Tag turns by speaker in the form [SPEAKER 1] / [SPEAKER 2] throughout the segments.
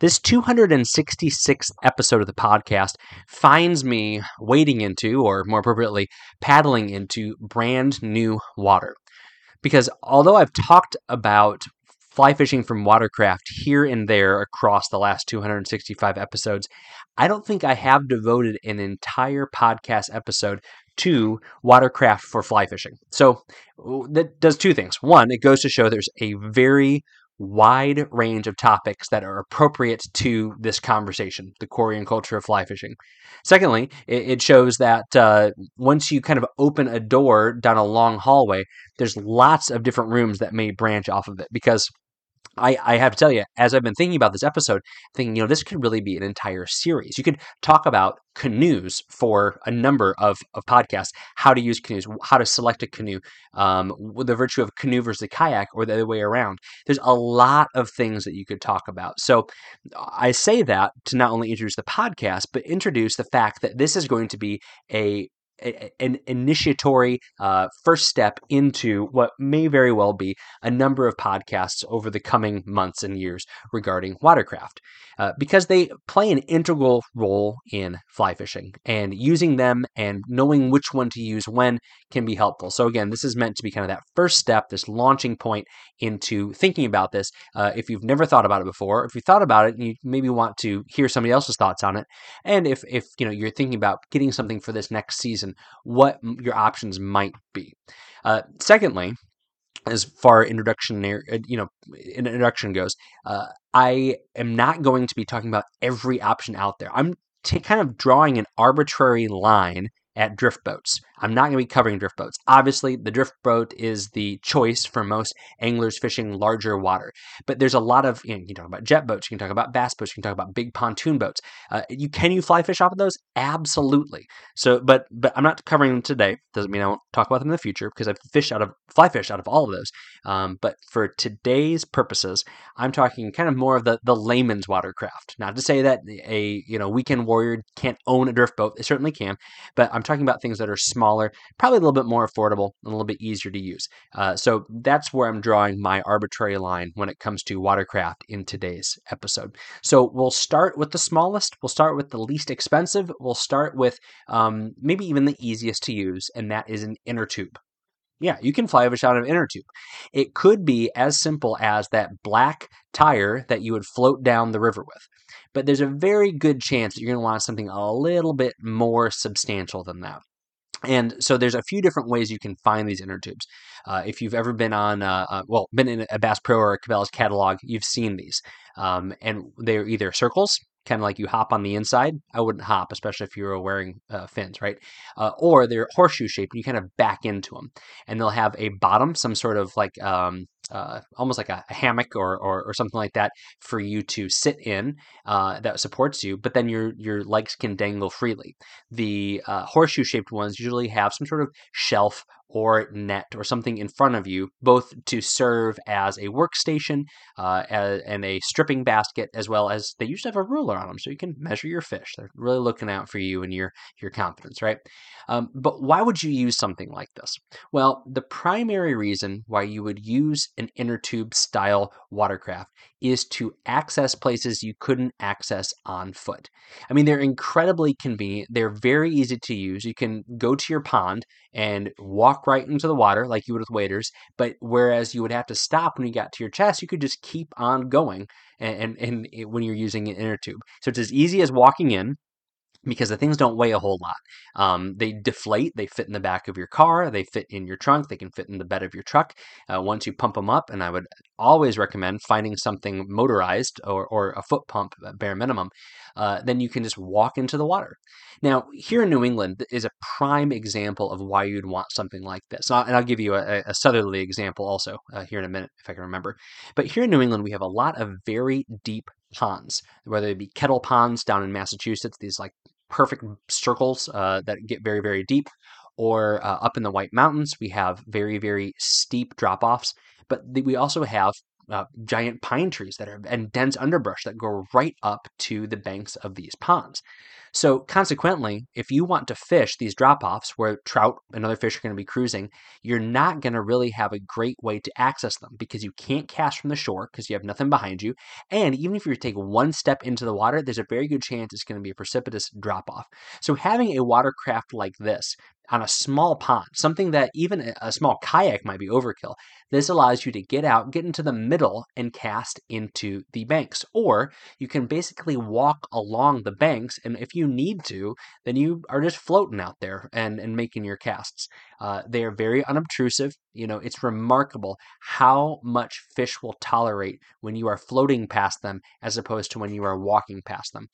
[SPEAKER 1] This 266th episode of the podcast finds me wading into, or more appropriately, paddling into brand new water. Because although I've talked about fly fishing from watercraft here and there across the last 265 episodes, I don't think I have devoted an entire podcast episode to watercraft for fly fishing. So that does two things. One, it goes to show there's a very wide range of topics that are appropriate to this conversation, the quarry and culture of fly fishing. Secondly, it, shows that uh, once you kind of open a door down a long hallway, there's lots of different rooms that may branch off of it because I, I have to tell you, as I've been thinking about this episode, thinking, you know, this could really be an entire series. You could talk about canoes for a number of, of podcasts, how to use canoes, how to select a canoe, um, the virtue of canoe versus a kayak, or the other way around. There's a lot of things that you could talk about. So I say that to not only introduce the podcast, but introduce the fact that this is going to be a an initiatory uh, first step into what may very well be a number of podcasts over the coming months and years regarding watercraft uh, because they play an integral role in fly fishing and using them and knowing which one to use when can be helpful. So, again, this is meant to be kind of that first step, this launching point into thinking about this. Uh, if you've never thought about it before, if you thought about it and you maybe want to hear somebody else's thoughts on it, and if, if you know you're thinking about getting something for this next season, what your options might be. Uh, secondly, as far introduction uh, you know introduction goes uh, i am not going to be talking about every option out there i'm t- kind of drawing an arbitrary line at drift boats. I'm not going to be covering drift boats. Obviously, the drift boat is the choice for most anglers fishing larger water. But there's a lot of you, know, you can talk about jet boats, you can talk about bass boats, you can talk about big pontoon boats. Uh, you can you fly fish off of those? Absolutely. So, but but I'm not covering them today. Doesn't mean I won't talk about them in the future because I've fished out of fly fish out of all of those. Um, but for today's purposes, I'm talking kind of more of the the layman's watercraft. Not to say that a you know weekend warrior can't own a drift boat. They certainly can, but I'm talking about things that are smaller, probably a little bit more affordable, and a little bit easier to use. Uh, so that's where I'm drawing my arbitrary line when it comes to watercraft in today's episode. So we'll start with the smallest, we'll start with the least expensive, we'll start with um, maybe even the easiest to use, and that is an inner tube. Yeah, you can fly fish out of inner tube. It could be as simple as that black tire that you would float down the river with but there's a very good chance that you're going to want something a little bit more substantial than that. And so there's a few different ways you can find these inner tubes. Uh, if you've ever been on, uh, uh, well, been in a Bass Pro or a Cabela's catalog, you've seen these. Um, and they're either circles, kind of like you hop on the inside. I wouldn't hop, especially if you were wearing uh, fins, right? Or they're horseshoe shaped, and you kind of back into them, and they'll have a bottom, some sort of like um, uh, almost like a, a hammock or, or, or something like that for you to sit in uh, that supports you, but then your your legs can dangle freely. The uh, horseshoe shaped ones usually have some sort of shelf or net or something in front of you, both to serve as a workstation uh, and a stripping basket, as well as they usually have a ruler on them so you can measure your fish. They're really looking out for you and your your confidence, right? Um, but why would you use something like this? Well, the primary reason why you would use an inner tube style watercraft is to access places you couldn't access on foot. I mean, they're incredibly convenient. They're very easy to use. You can go to your pond and walk right into the water like you would with waders. But whereas you would have to stop when you got to your chest, you could just keep on going and, and, and when you're using an inner tube. So it's as easy as walking in because the things don't weigh a whole lot. Um, they deflate, they fit in the back of your car, they fit in your trunk, they can fit in the bed of your truck uh, once you pump them up. And I would always recommend finding something motorized or, or a foot pump, bare minimum. Uh, then you can just walk into the water. Now, here in New England is a prime example of why you'd want something like this. And I'll, give you a, a southerly example also uh, here in a minute if I can remember. But here in New England, we have a lot of very deep ponds, whether it be kettle ponds down in Massachusetts, these like perfect circles uh, that get very, very deep, or uh, up in the White Mountains, we have very, very steep drop offs. But we also have uh, giant pine trees that are and dense underbrush that go right up to the banks of these ponds. So, consequently, if you want to fish these drop offs where trout and other fish are going to be cruising, you're not going to really have a great way to access them because you can't cast from the shore because you have nothing behind you. And even if you take one step into the water, there's a very good chance it's going to be a precipitous drop off. So, having a watercraft like this on a small pond, something that even a small kayak might be overkill. This allows you to get out, get into the middle, and cast into the banks. Or you can basically walk along the banks, and if you need to, then you are just floating out there and, and making your casts. Uh, they are very unobtrusive. You know, it's remarkable how much fish will tolerate when you are floating past them as opposed to when you are walking past them.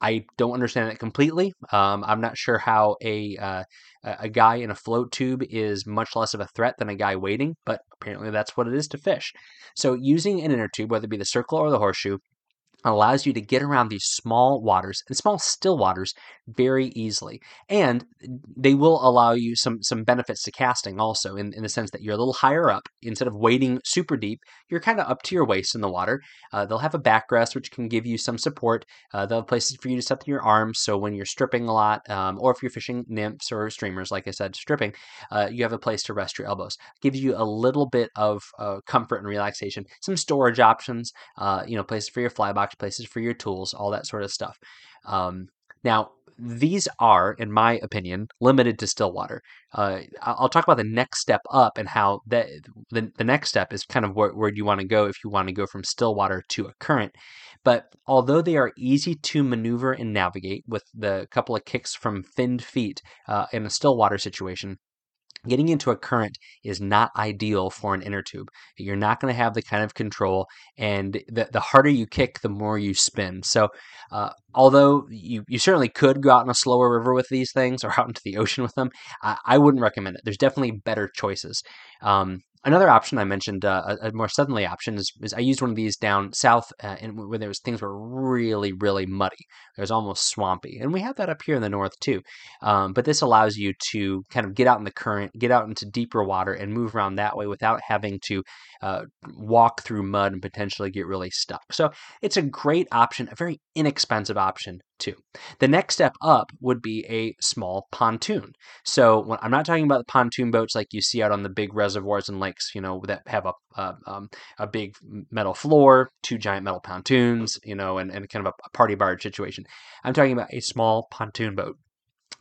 [SPEAKER 1] I don't understand it completely. Um, I'm not sure how a uh, a guy in a float tube is much less of a threat than a guy waiting, but apparently that's what it is to fish. So using an inner tube, whether it be the circle or the horseshoe, allows you to get around these small waters and small still waters very easily. And they will allow you some some benefits to casting also in, in the sense that you're a little higher up. Instead of wading super deep, you're kind of up to your waist in the water. Uh, they'll have a backrest which can give you some support. Uh, they'll have places for you to set in your arms so when you're stripping a lot, um, or if you're fishing nymphs or streamers, like I said, stripping, uh, you have a place to rest your elbows. Gives you a little bit of uh, comfort and relaxation. Some storage options, uh, you know, places for your fly box places for your tools, all that sort of stuff. Um, now, these are, in my opinion, limited to Stillwater. Uh, I'll talk about the next step up and how that the, the next step is kind of where, where you want to go if you want to go from Stillwater to a current. But although they are easy to maneuver and navigate with the couple of kicks from finned feet uh, in a Stillwater situation, Getting into a current is not ideal for an inner tube. You're not going to have the kind of control, and the, the harder you kick, the more you spin. So, uh, although you, you certainly could go out in a slower river with these things or out into the ocean with them, I, I wouldn't recommend it. There's definitely better choices. Um, Another option I mentioned, uh, a, a, more southerly option, is, is, I used one of these down south, uh, and where there was things were really, really muddy. It was almost swampy, and we have that up here in the north too. Um, but this allows you to kind of get out in the current, get out into deeper water, and move around that way without having to uh, walk through mud and potentially get really stuck. So it's a great option, a very inexpensive option The next step up would be a small pontoon. So I'm not talking about the pontoon boats like you see out on the big reservoirs and lakes, you know, that have a a, um, a big metal floor, two giant metal pontoons, you know, and, and kind of a party barge situation. I'm talking about a small pontoon boat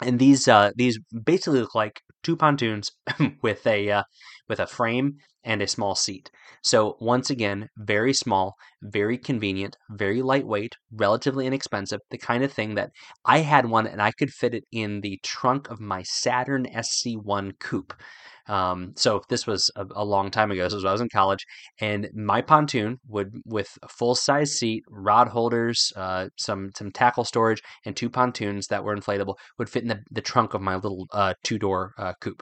[SPEAKER 1] and these uh, these basically look like two pontoons with a uh, with a frame and a small seat. So, once again, very small, very convenient, very lightweight, relatively inexpensive, the kind of thing that I had one and I could fit it in the trunk of my Saturn SC1 coupe. Um, so this was a, a, long time ago. This was when I was in college, and my pontoon would, with a full size seat, rod holders, uh, some some tackle storage, and two pontoons that were inflatable, would fit in the, the trunk of my little uh, two door uh, coupe.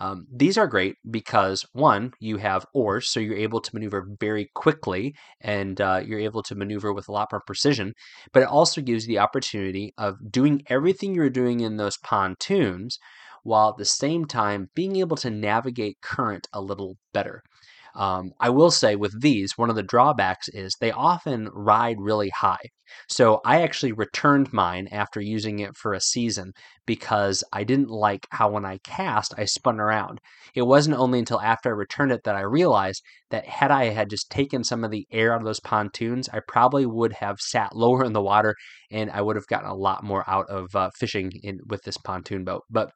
[SPEAKER 1] Um, these are great because one, you have oars, so you're able to maneuver very quickly and uh, you're able to maneuver with a lot more precision. But it also gives you the opportunity of doing everything you're doing in those pontoons while at the same time being able to navigate current a little better. Um, I will say with these, one of the drawbacks is they often ride really high. So I actually returned mine after using it for a season because I didn't like how when I cast, I spun around. It wasn't only until after I returned it that I realized that had I had just taken some of the air out of those pontoons, I probably would have sat lower in the water and I would have gotten a lot more out of uh, fishing in, with this pontoon boat. But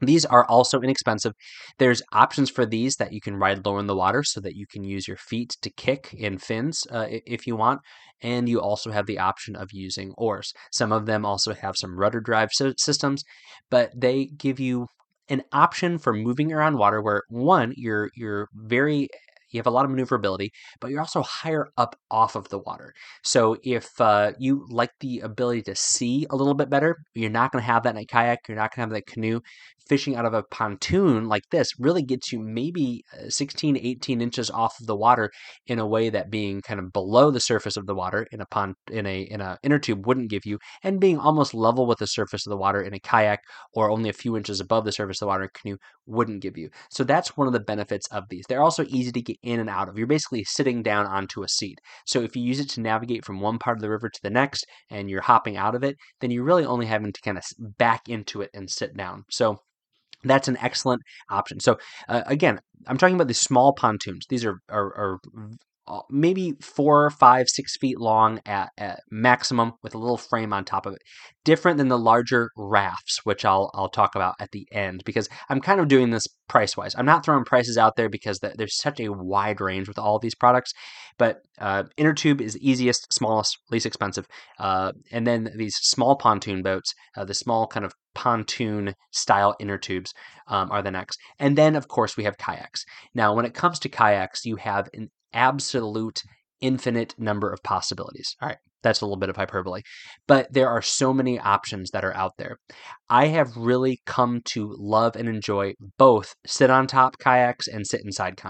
[SPEAKER 1] these are also inexpensive. There's options for these that you can ride lower in the water so that you can use your feet to kick in fins uh, if you want. And you also have the option of using oars. Some of them also have some rudder drive systems, but they give you an option for moving around water where one, you're you're very you have a lot of maneuverability, but you're also higher up off of the water. So if uh, you like the ability to see a little bit better, you're not going to have that in a kayak. You're not going to have that canoe. Fishing out of a pontoon like this really gets you maybe uh, 16, 18 inches off of the water in a way that being kind of below the surface of the water in a pond in a in a inner tube wouldn't give you, and being almost level with the surface of the water in a kayak or only a few inches above the surface of the water in a canoe wouldn't give you. So that's one of the benefits of these. They're also easy to get in and out of. You're basically sitting down onto a seat. So if you use it to navigate from one part of the river to the next and you're hopping out of it, then you're really only having to kind of back into it and sit down. So that's an excellent option. So uh, again, I'm talking about these small pontoons. These are, are, are maybe four, five, six feet long at, at, maximum with a little frame on top of it. Different than the larger rafts, which I'll I'll talk about at the end because I'm kind of doing this price wise. I'm not throwing prices out there because the, there's such a wide range with all these products. But uh, inner tube is easiest, smallest, least expensive, uh, and then these small pontoon boats, uh, the small kind of pontoon style inner tubes um, are the next. And then, of course, we have kayaks. Now, when it comes to kayaks, you have an absolute infinite number of possibilities. All right, that's a little bit of hyperbole, but there are so many options that are out there. I have really come to love and enjoy both sit on top kayaks and sit inside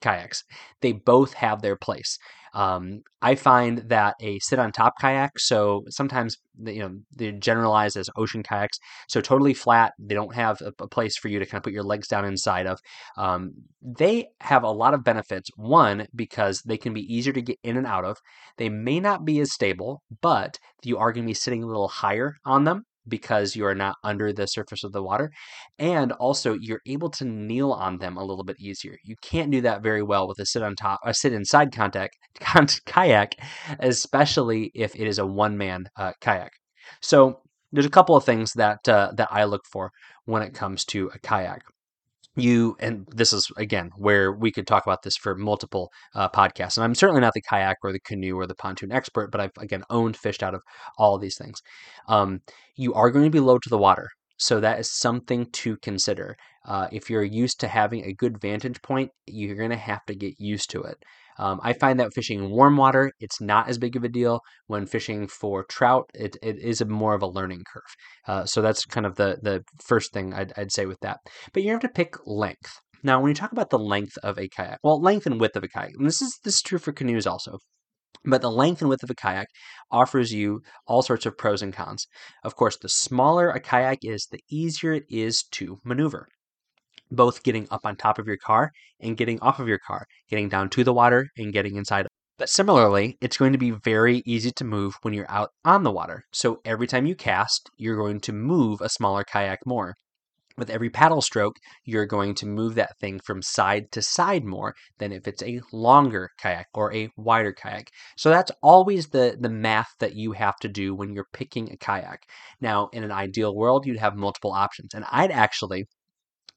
[SPEAKER 1] kayaks. They both have their place. Um, I find that a sit on top kayak, so sometimes you know they're generalized as ocean kayaks, so totally flat. They don't have a, a place for you to kind of put your legs down inside of. Um, they have a lot of benefits. One because they can be easier to get in and out of. They may not be as stable, but you are going to be sitting a little higher on them because you are not under the surface of the water. And also, you're able to kneel on them a little bit easier. You can't do that very well with a sit on top, a sit inside contact, kayak, especially if it is a one man uh, kayak. So, there's a couple of things that uh, that I look for when it comes to a kayak you and this is again where we could talk about this for multiple uh, podcasts and i'm certainly not the kayak or the canoe or the pontoon expert but i've again owned fished out of all of these things. Um, you are going to be low to the water so that is something to consider uh, if you're used to having a good vantage point you're going to have to get used to it um, I find that fishing in warm water, it's not as big of a deal. When fishing for trout, it, it is more of a learning curve. Uh, so that's kind of the, the first thing I'd, I'd say with that. But you have to pick length. Now, when you talk about the length of a kayak, well, length and width of a kayak, and this is this is true for canoes also. But the length and width of a kayak offers you all sorts of pros and cons. Of course, the smaller a kayak is, the easier it is to maneuver both getting up on top of your car and getting off of your car, getting down to the water and getting inside. But similarly, it's going to be very easy to move when you're out on the water. So every time you cast, you're going to move a smaller kayak more. With every paddle stroke, you're going to move that thing from side to side more than if it's a longer kayak or a wider kayak. So that's always the, the math that you have to do when you're picking a kayak. Now, in an ideal world, you'd have multiple options. And I'd actually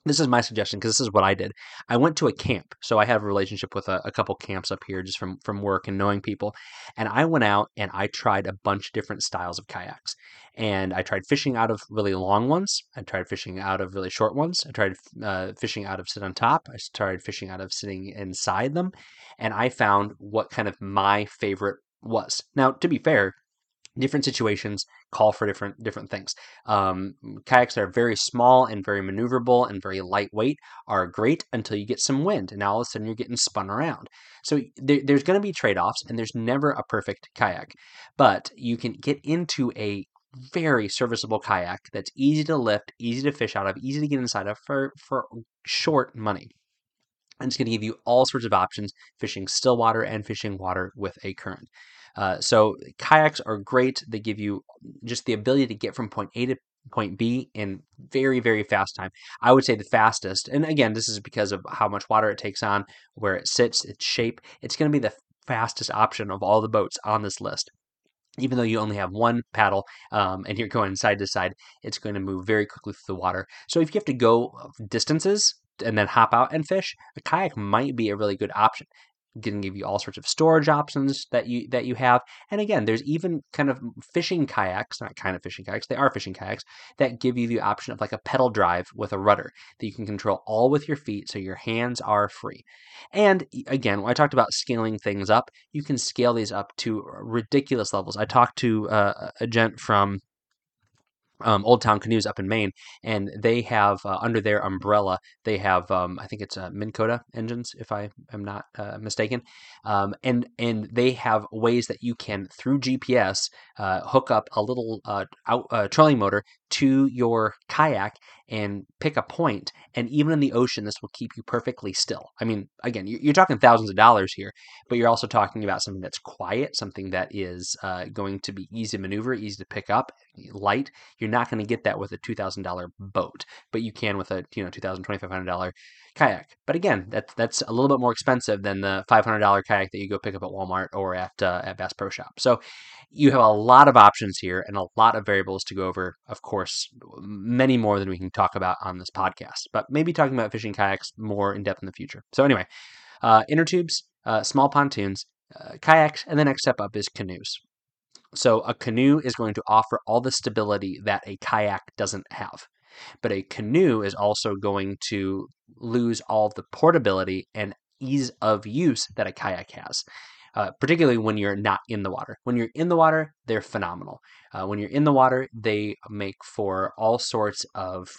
[SPEAKER 1] this is my suggestion because this is what I did. I went to a camp, so I have a relationship with a, a, couple camps up here just from from work and knowing people. And I went out and I tried a bunch of different styles of kayaks. And I tried fishing out of really long ones. I tried fishing out of really short ones. I tried uh, fishing out of sit on top. I tried fishing out of sitting inside them, and I found what kind of my favorite was. Now, to be fair, different situations call for different different things. Um, kayaks that are very small and very maneuverable and very lightweight are great until you get some wind, and now all of a sudden you're getting spun around. So there, there's going to be trade offs, and there's never a perfect kayak, but you can get into a very serviceable kayak that's easy to lift, easy to fish out of, easy to get inside of for for short money. And it's going to give you all sorts of options fishing still water and fishing water with a current. Uh, so kayaks are great. They give you just the ability to get from point A to point B in very, very fast time. I would say the fastest, and again, this is because of how much water it takes on, where it sits, its shape. It's going to be the fastest option of all the boats on this list. Even though you only have one paddle um, and you're going side to side, it's going to move very quickly through the water. So if you have to go distances, and then hop out and fish, a kayak might be a really good option can give you all sorts of storage options that you that you have. And again, there's even kind of fishing kayaks, not kind of fishing kayaks, they are fishing kayaks that give you the option of like a pedal drive with a rudder that you can control all with your feet so your hands are free. And again, when I talked about scaling things up, you can scale these up to ridiculous levels. I talked to uh, a gent from um, Old Town Canoes up in Maine, and they have uh, under their umbrella they have um, I think it's uh, Minn Kota engines if I am not uh, mistaken, um, and and they have ways that you can through GPS uh, hook up a little uh, out, uh, trolling motor to your kayak and pick a point. and even in the ocean this will keep you perfectly still i mean again you're talking thousands of dollars here but you're also talking about something that's quiet something that is uh, going to be easy to maneuver easy to pick up light you're not going to get that with a $2000 boat but you can with a you know $2000 $2500 kayak. But again, that's that's a little bit more expensive than the $500 kayak that you go pick up at Walmart or at uh, at Bass Pro Shop. So you have a lot of options here and a lot of variables to go over. Of course, many more than we can talk about on this podcast. But maybe talking about fishing kayaks more in depth in the future. So anyway, uh, inner tubes, uh, small pontoons, uh, kayaks, and the next step up is canoes. So a canoe is going to offer all the stability that a kayak doesn't have. But a canoe is also going to lose all the portability and ease of use that a kayak has. Uh, particularly when you're not in the water. When you're in the water, they're phenomenal. Uh, when you're in the water, they make for all sorts of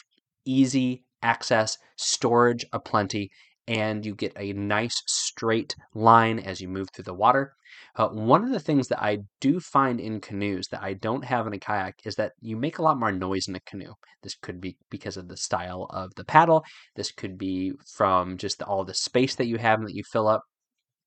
[SPEAKER 1] easy access, storage aplenty, and you get a nice straight line as you move through the water. Uh, one of the things that I do find in canoes that I don't have in a kayak is that you make a lot more noise in a canoe. This could be because of the style of the paddle. This could be from just all the space that you have and that you fill up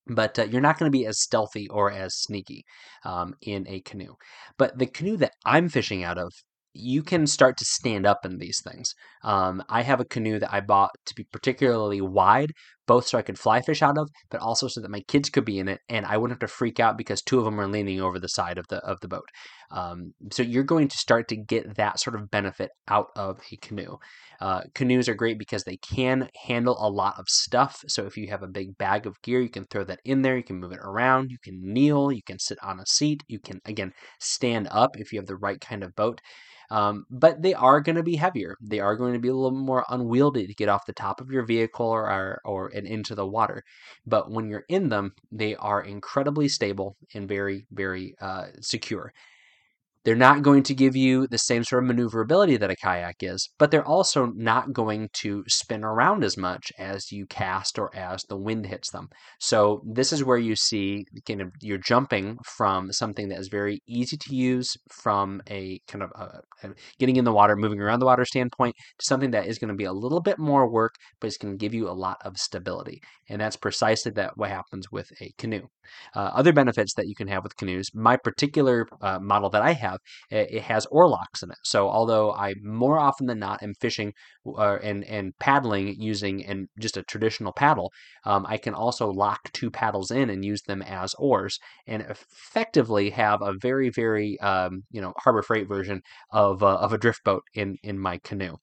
[SPEAKER 1] but uh, you're not going to be as stealthy or as sneaky um, in a canoe. But the canoe that I'm fishing out of you can start to stand up in these things. Um, I have a canoe that I bought to be particularly wide, both so I could fly fish out of, but also so that my kids could be in it, and I wouldn't have to freak out because two of them are leaning over the side of the of the boat. Um, so you're going to start to get that sort of benefit out of a canoe. Uh, canoes are great because they can handle a lot of stuff. So if you have a big bag of gear, you can throw that in there. You can move it around. You can kneel. You can sit on a seat. You can again stand up if you have the right kind of boat. Um, but they are going to be heavier. They are going to be a little more unwieldy to get off the top of your vehicle or, or, or and into the water. But when you're in them, they are incredibly stable and very, very uh, secure. They're not going to give you the same sort of maneuverability that a kayak is, but they're also not going to spin around as much as you cast or as the wind hits them. So this is where you see kind of you're jumping from something that is very easy to use from a kind of a, uh, a getting in the water, moving around the water standpoint to something that is going to be a little bit more work, but it's going to give you a lot of stability. And that's precisely that what happens with a canoe. Uh, other benefits that you can have with canoes, my particular uh, model that I have have, it has oar locks in it. So although I more often than not am fishing uh, and and paddling using and just a traditional paddle, um, I can also lock two paddles in and use them as oars, and effectively have a very very um, you know Harbor Freight version of uh, of a drift boat in in my canoe.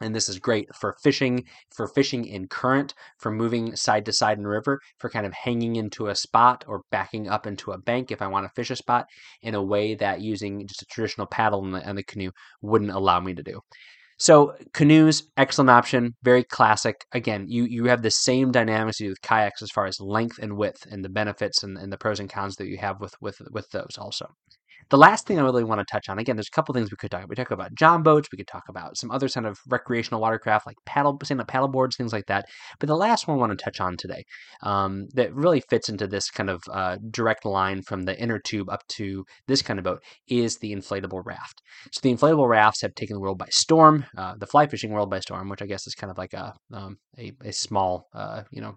[SPEAKER 1] And this is great for fishing for fishing in current for moving side to side in river for kind of hanging into a spot or backing up into a bank if i want to fish a spot in a way that using just a traditional paddle and the, the canoe wouldn't allow me to do so canoes, excellent option, very classic. Again, you you have the same dynamics you do with kayaks as far as length and width and the benefits and, and the pros and cons that you have with with with those also. The last thing I really want to touch on, again, there's a couple things we could talk about. We talk about john boats, we could talk about some other kind of recreational watercraft like paddle, stand-up paddle boards, things like that. But the last one I want to touch on today um, that really fits into this kind of uh, direct line from the inner tube up to this kind of boat is the inflatable raft. So the inflatable rafts have taken the world by storm, uh, the fly fishing world by storm, which I guess is kind of like a um, a, a, small, uh, you know,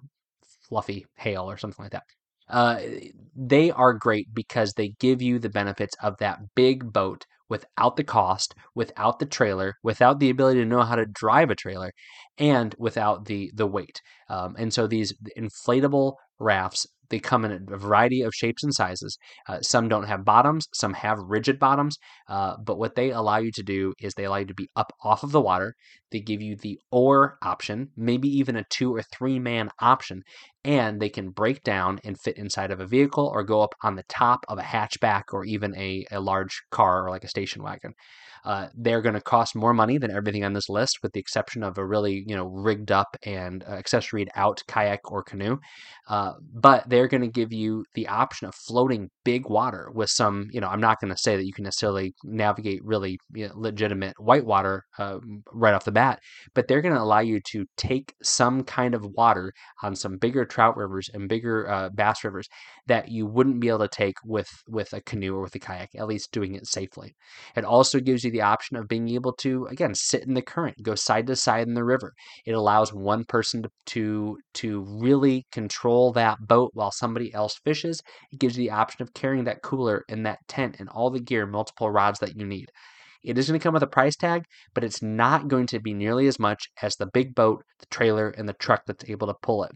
[SPEAKER 1] fluffy hail or something like that. Uh, they are great because they give you the benefits of that big boat without the cost, without the trailer, without the ability to know how to drive a trailer, and without the the weight. Um, and so these inflatable rafts they come in a variety of shapes and sizes. Uh, some don't have bottoms, some have rigid bottoms. Uh, but what they allow you to do is they allow you to be up off of the water. They give you the oar option, maybe even a two or three man option, and they can break down and fit inside of a vehicle or go up on the top of a hatchback or even a, a large car or like a station wagon. Uh, they're going to cost more money than everything on this list, with the exception of a really you know rigged up and uh, accessoried out kayak or canoe. Uh, but they're going to give you the option of floating big water with some. You know, I'm not going to say that you can necessarily navigate really you know, legitimate whitewater uh, right off the bat, but they're going to allow you to take some kind of water on some bigger trout rivers and bigger uh, bass rivers that you wouldn't be able to take with with a canoe or with a kayak. At least doing it safely. It also gives you the option of being able to again sit in the current, go side to side in the river. It allows one person to to, to really control that boat while somebody else fishes. It gives you the option of carrying that cooler and that tent and all the gear, multiple rods that you need. It is going to come with a price tag, but it's not going to be nearly as much as the big boat, the trailer, and the truck that's able to pull it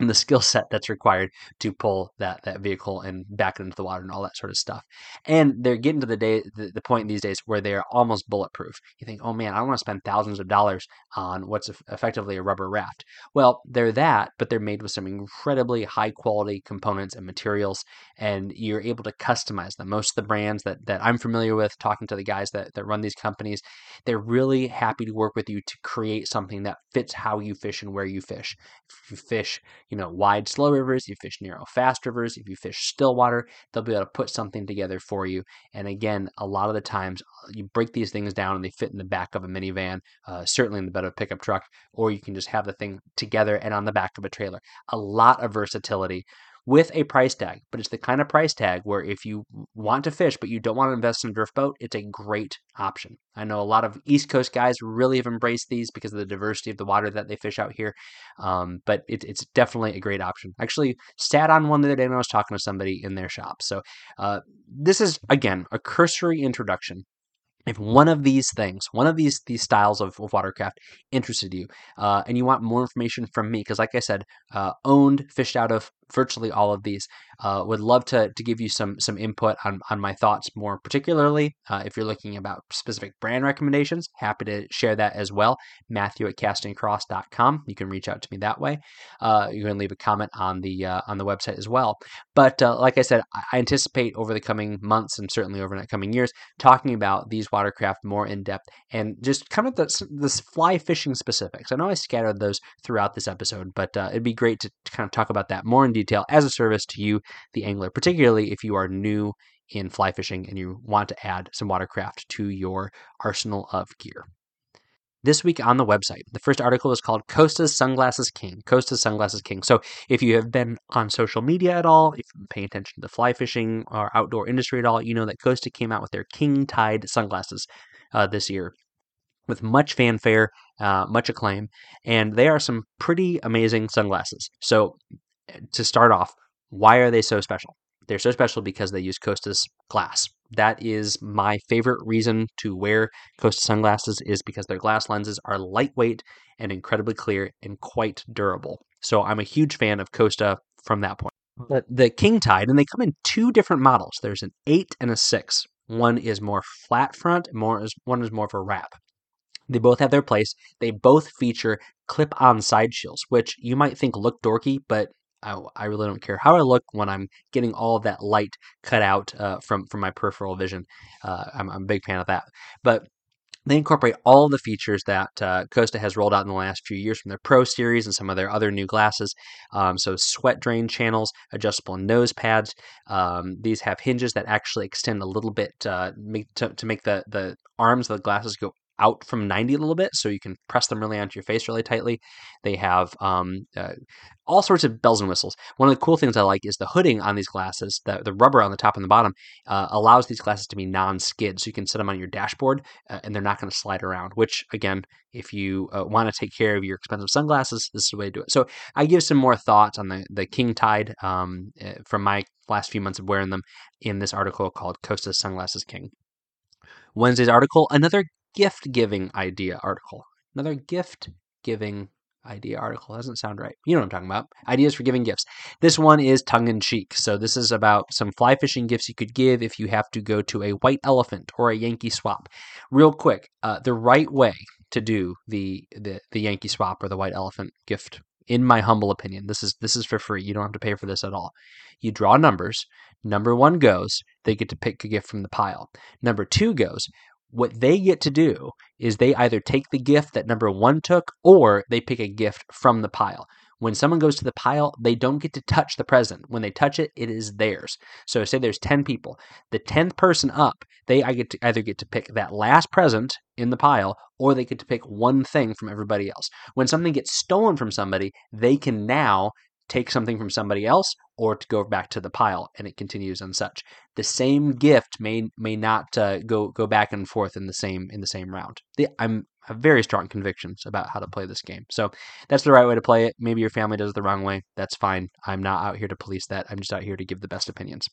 [SPEAKER 1] and the skill set that's required to pull that that vehicle and back it into the water and all that sort of stuff. And they're getting to the day the, the point these days where they are almost bulletproof. You think, oh man, I don't want to spend thousands of dollars on what's effectively a rubber raft. Well, they're that, but they're made with some incredibly high quality components and materials, and you're able to customize them. Most of the brands that that I'm familiar with, talking to the guys that that run these companies, they're really happy to work with you to create something that fits how you fish and where you fish. If you fish you know, wide, slow rivers, you fish narrow, fast rivers, if you fish still water, they'll be able to put something together for you. And again, a lot of the times uh, you break these things down and they fit in the back of a minivan, uh, certainly in the bed of a pickup truck, or you can just have the thing together and on the back of a trailer. A lot of versatility with a price tag, but it's the kind of price tag where if you want to fish but you don't want to invest in a drift boat, it's a great option. I know a lot of East Coast guys really have embraced these because of the diversity of the water that they fish out here, um, but it, it's definitely a great option. Actually, sat on one the other day when I was talking to somebody in their shop. So uh, this is again a cursory introduction if one of these things, one of these these styles of, of watercraft interested you, uh, and you want more information from me, because like I said, uh, owned, fished out of virtually all of these. Uh, would love to, to give you some some input on, on my thoughts more particularly. Uh, if you're looking about specific brand recommendations, happy to share that as well. Matthew at castingacross.com. You can reach out to me that way. Uh, you can leave a comment on the uh, on the website as well. But uh, like I said, I anticipate over the coming months and certainly over the coming years talking about these watercraft more in depth and just kind of the, this fly fishing specifics. I know I scattered those throughout this episode, but uh, it'd be great to, to kind of talk about that more in detail as a service to you, the angler, particularly if you are new in fly fishing and you want to add some watercraft to your arsenal of gear. This week on the website, the first article is called Costa's Sunglasses King. Costa's Sunglasses King. So, if you have been on social media at all, if you pay attention to the fly fishing or outdoor industry at all, you know that Costa came out with their King Tide sunglasses uh, this year with much fanfare, uh, much acclaim, and they are some pretty amazing sunglasses. So, to start off, why are they so mm-hmm. special? They're so special because they use Costa's glass. That is my favorite reason to wear Costa sunglasses is because their glass lenses are lightweight and incredibly clear and quite durable. So I'm a huge fan of Costa from that point. But the King Tide, and they come in two different models. There's an eight and a six. One is more flat front, more is one is more of a wrap. They both have their place. They both feature clip on side shields, which you might think look dorky, but I, I, really don't care how I look when I'm getting all that light cut out uh, from from my peripheral vision. Uh, I'm, I'm, a big fan of that. But they incorporate all of the features that uh, Costa has rolled out in the last few years from their Pro series and some of their other new glasses. Um, so, sweat drain channels, adjustable nose pads. Um, these have hinges that actually extend a little bit uh, make, to, to make the, the arms of the glasses go out from 90 a little bit so you can press them really onto your face really tightly. They have um, uh, all sorts of bells and whistles. One of the cool things I like is the hooding on these glasses, the, the rubber on the top and the bottom, uh, allows these glasses to be non skid. So you can set them on your dashboard uh, and they're not going to slide around, which, again, if you uh, want to take care of your expensive sunglasses, this is the way to do it. So I give some more thoughts on the, the King Tide um, uh, from my last few months of wearing them in this article called Costa Sunglasses King. Wednesday's article, another gift giving idea article. Another gift giving idea article. Doesn't sound right. You know what I'm talking about. Ideas for giving gifts. This one is tongue in cheek. So this is about some fly fishing gifts you could give if you have to go to a white elephant or a Yankee swap. Real quick, uh, the right way to do the, the the Yankee swap or the white elephant gift, in my humble opinion, this is this is for free. You don't have to pay for this at all. You draw numbers. Number one goes, they get to pick a gift from the pile. Number two goes, what they get to do is they either take the gift that number one took or they pick a gift from the pile. When someone goes to the pile, they don't get to touch the present. When they touch it, it is theirs. So say there's 10 people. The 10th person up, they either get to pick that last present in the pile or they get to pick one thing from everybody else. When something gets stolen from somebody, they can now take something from somebody else or to go back to the pile and it continues and such. The same gift may may not uh, go go back and forth in the same in the same round. The, i'm have very strong convictions about how to play this game. So that's the right way to play it. Maybe your family does it the wrong way. That's fine. I'm not out here to police that. I'm just out here to give the best opinions.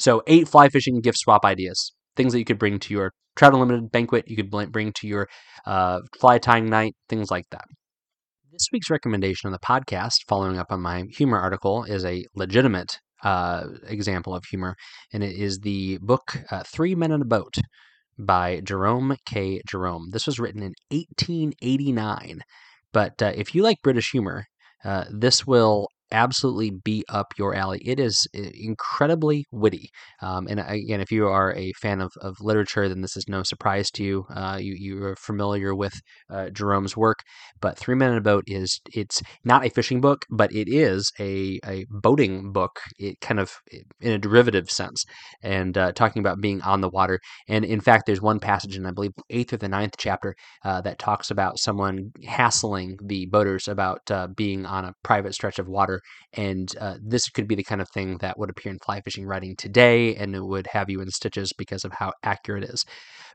[SPEAKER 1] So eight fly fishing gift swap ideas. Things that you could bring to your trout unlimited banquet you could bring to your uh, fly tying night things like that this week's recommendation on the podcast, following up on my humor article, is a legitimate uh, example of humor, and it is the book uh, Three Men in a Boat by Jerome K. Jerome. This was written in 1889. But uh, if you like British humor, uh, this will absolutely be up your alley. It is uh, incredibly witty. Um, and again, if you are a fan of, of literature, then this is no surprise to you. Uh, you you are familiar with uh, Jerome's work. But Three Men in a Boat is it's not a fishing book, but it is a, a boating book. It kind of in a derivative sense, and uh, talking about being on the water. And in fact, there's one passage in I believe eighth or the ninth chapter uh, that talks about someone hassling the boaters about uh, being on a private stretch of water and uh, this could be the kind of thing that would appear in fly fishing writing today, and it would have you in stitches because of how accurate it is.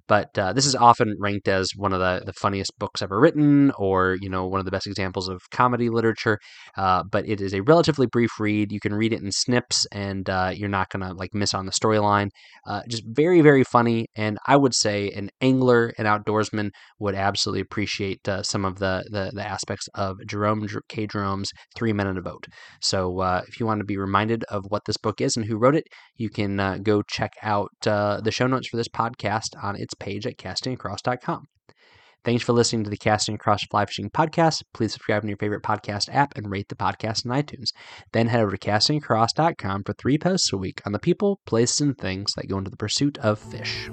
[SPEAKER 1] But uh, this is often ranked as one of the, the funniest books ever written, or you know one of the best examples of comedy literature. Uh, but it is a relatively brief read. You can read it in snips, and uh, you're not gonna like miss on the storyline. Uh, just very very funny, and I would say an angler an outdoorsman would absolutely appreciate uh, some of the, the, the aspects of Jerome K. Jerome's Three Men in a Boat. So uh, if you want to be reminded of what this book is and who wrote it, you can go check out the show notes for this podcast on its page at castingacross.com. Thanks for listening to the Casting Across Fly Fishing Podcast. Please subscribe in your favorite podcast app and rate the podcast in iTunes. Then head over to castingacross.com for three posts a week on the people, places, and things that go into the pursuit of fish.